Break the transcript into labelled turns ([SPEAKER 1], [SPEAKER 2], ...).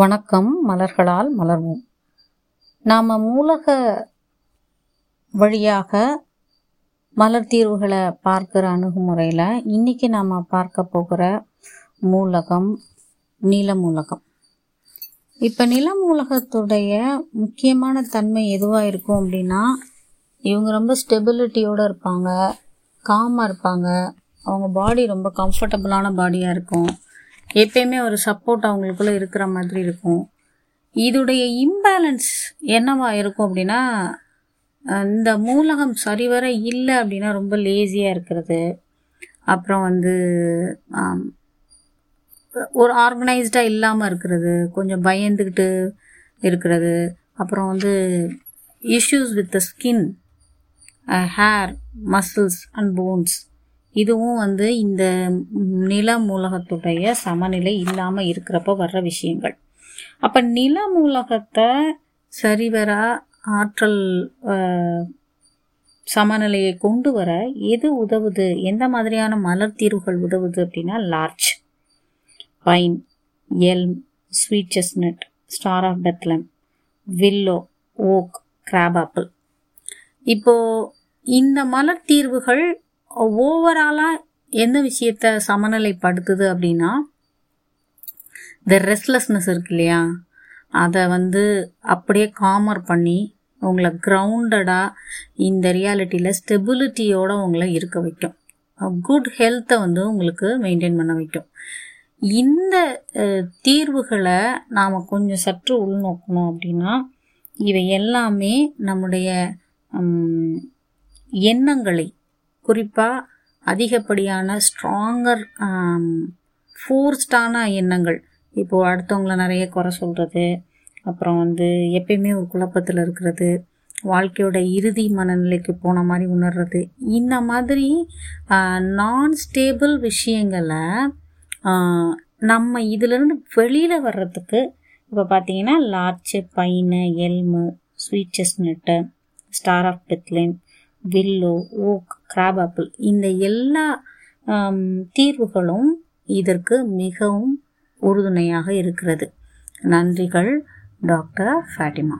[SPEAKER 1] வணக்கம் மலர்களால் மலர்வோம். நாம் மூலக வழியாக மலர் தீர்வுகளை பார்க்குற அணுகுமுறையில் இன்றைக்கி நாம் பார்க்க போகிற மூலகம் நிலமூலகம் இப்போ நிலமூலகத்துடைய முக்கியமான தன்மை எதுவாக இருக்கும் அப்படின்னா இவங்க ரொம்ப ஸ்டெபிலிட்டியோடு இருப்பாங்க காமாக இருப்பாங்க. அவங்க பாடி ரொம்ப கம்ஃபர்டபுளான பாடியாக இருக்கும். எப்பயுமே ஒரு சப்போர்ட் அவங்களுக்குள்ளே இருக்கிற மாதிரி இருக்கும். இதுடைய இம்பேலன்ஸ் என்னவா இருக்கும் அப்படின்னா இந்த மூலகம் சரிவர இல்லை அப்படின்னா ரொம்ப லேசியாக இருக்கிறது. அப்புறம் வந்து ஒரு ஆர்கனைஸ்டாக இல்லாமல் இருக்கிறது கொஞ்சம் பயந்துக்கிட்டு இருக்கிறது. அப்புறம் வந்து issues with the skin hair muscles and bones இதுவும் வந்து இந்த நில மூலகத்துடைய சமநிலை இல்லாமல் இருக்கிறப்ப வர்ற விஷயங்கள். அப்போ நில மூலகத்தை சரிவர ஆற்றல் சமநிலையை கொண்டு வர எது உதவுது? எந்த மாதிரியான மலர் தீர்வுகள் உதவுது அப்படின்னா larch pine elm sweet chestnut star of Bethlehem willow oak crab apple இப்போ இந்த மலர் தீர்வுகள் ஓவராலாக எந்த விஷயத்த சமநிலைப்படுத்துது அப்படின்னா இந்த ரெஸ்ட்லெஸ்னஸ் இருக்கு இல்லையா? அதை வந்து அப்படியே காமர் பண்ணி உங்களை கிரவுண்டடாக இந்த ரியாலிட்டியில் ஸ்டெபிலிட்டியோடு உங்களை இருக்க வைக்கும். குட் ஹெல்த்தை வந்து உங்களுக்கு மெயின்டைன் பண்ண வைக்கும். இந்த தீர்வுகளை நாம் கொஞ்சம் சற்று உள்நோக்கணும் அப்படின்னா இவை எல்லாமே நம்முடைய எண்ணங்களை குறிப்பாக அதிகப்படியான ஸ்ட்ராங்கர் ஃபோர்ஸ்டான um, எண்ணங்கள். இப்போது அடுத்தவங்கள நிறைய குறை சொல்கிறது அப்புறம் வந்து எப்பயுமே ஒரு குழப்பத்தில் இருக்கிறது வாழ்க்கையோட இறுதி மனநிலைக்கு போன மாதிரி உணர்றது. இந்த மாதிரி நான் ஸ்டேபிள் விஷயங்களை நம்ம இதிலேருந்து வெளியில் வர்றதுக்கு இப்போ பார்த்தீங்கன்னா larch pine elm sweet chestnut star of Bethlehem willow oak crab apple இந்த எல்லா தீர்வுகளும் இதற்கு மிகவும் உறுதுணையாக இருக்கிறது. நன்றிகள் டாக்டர் ஃபேட்டிமா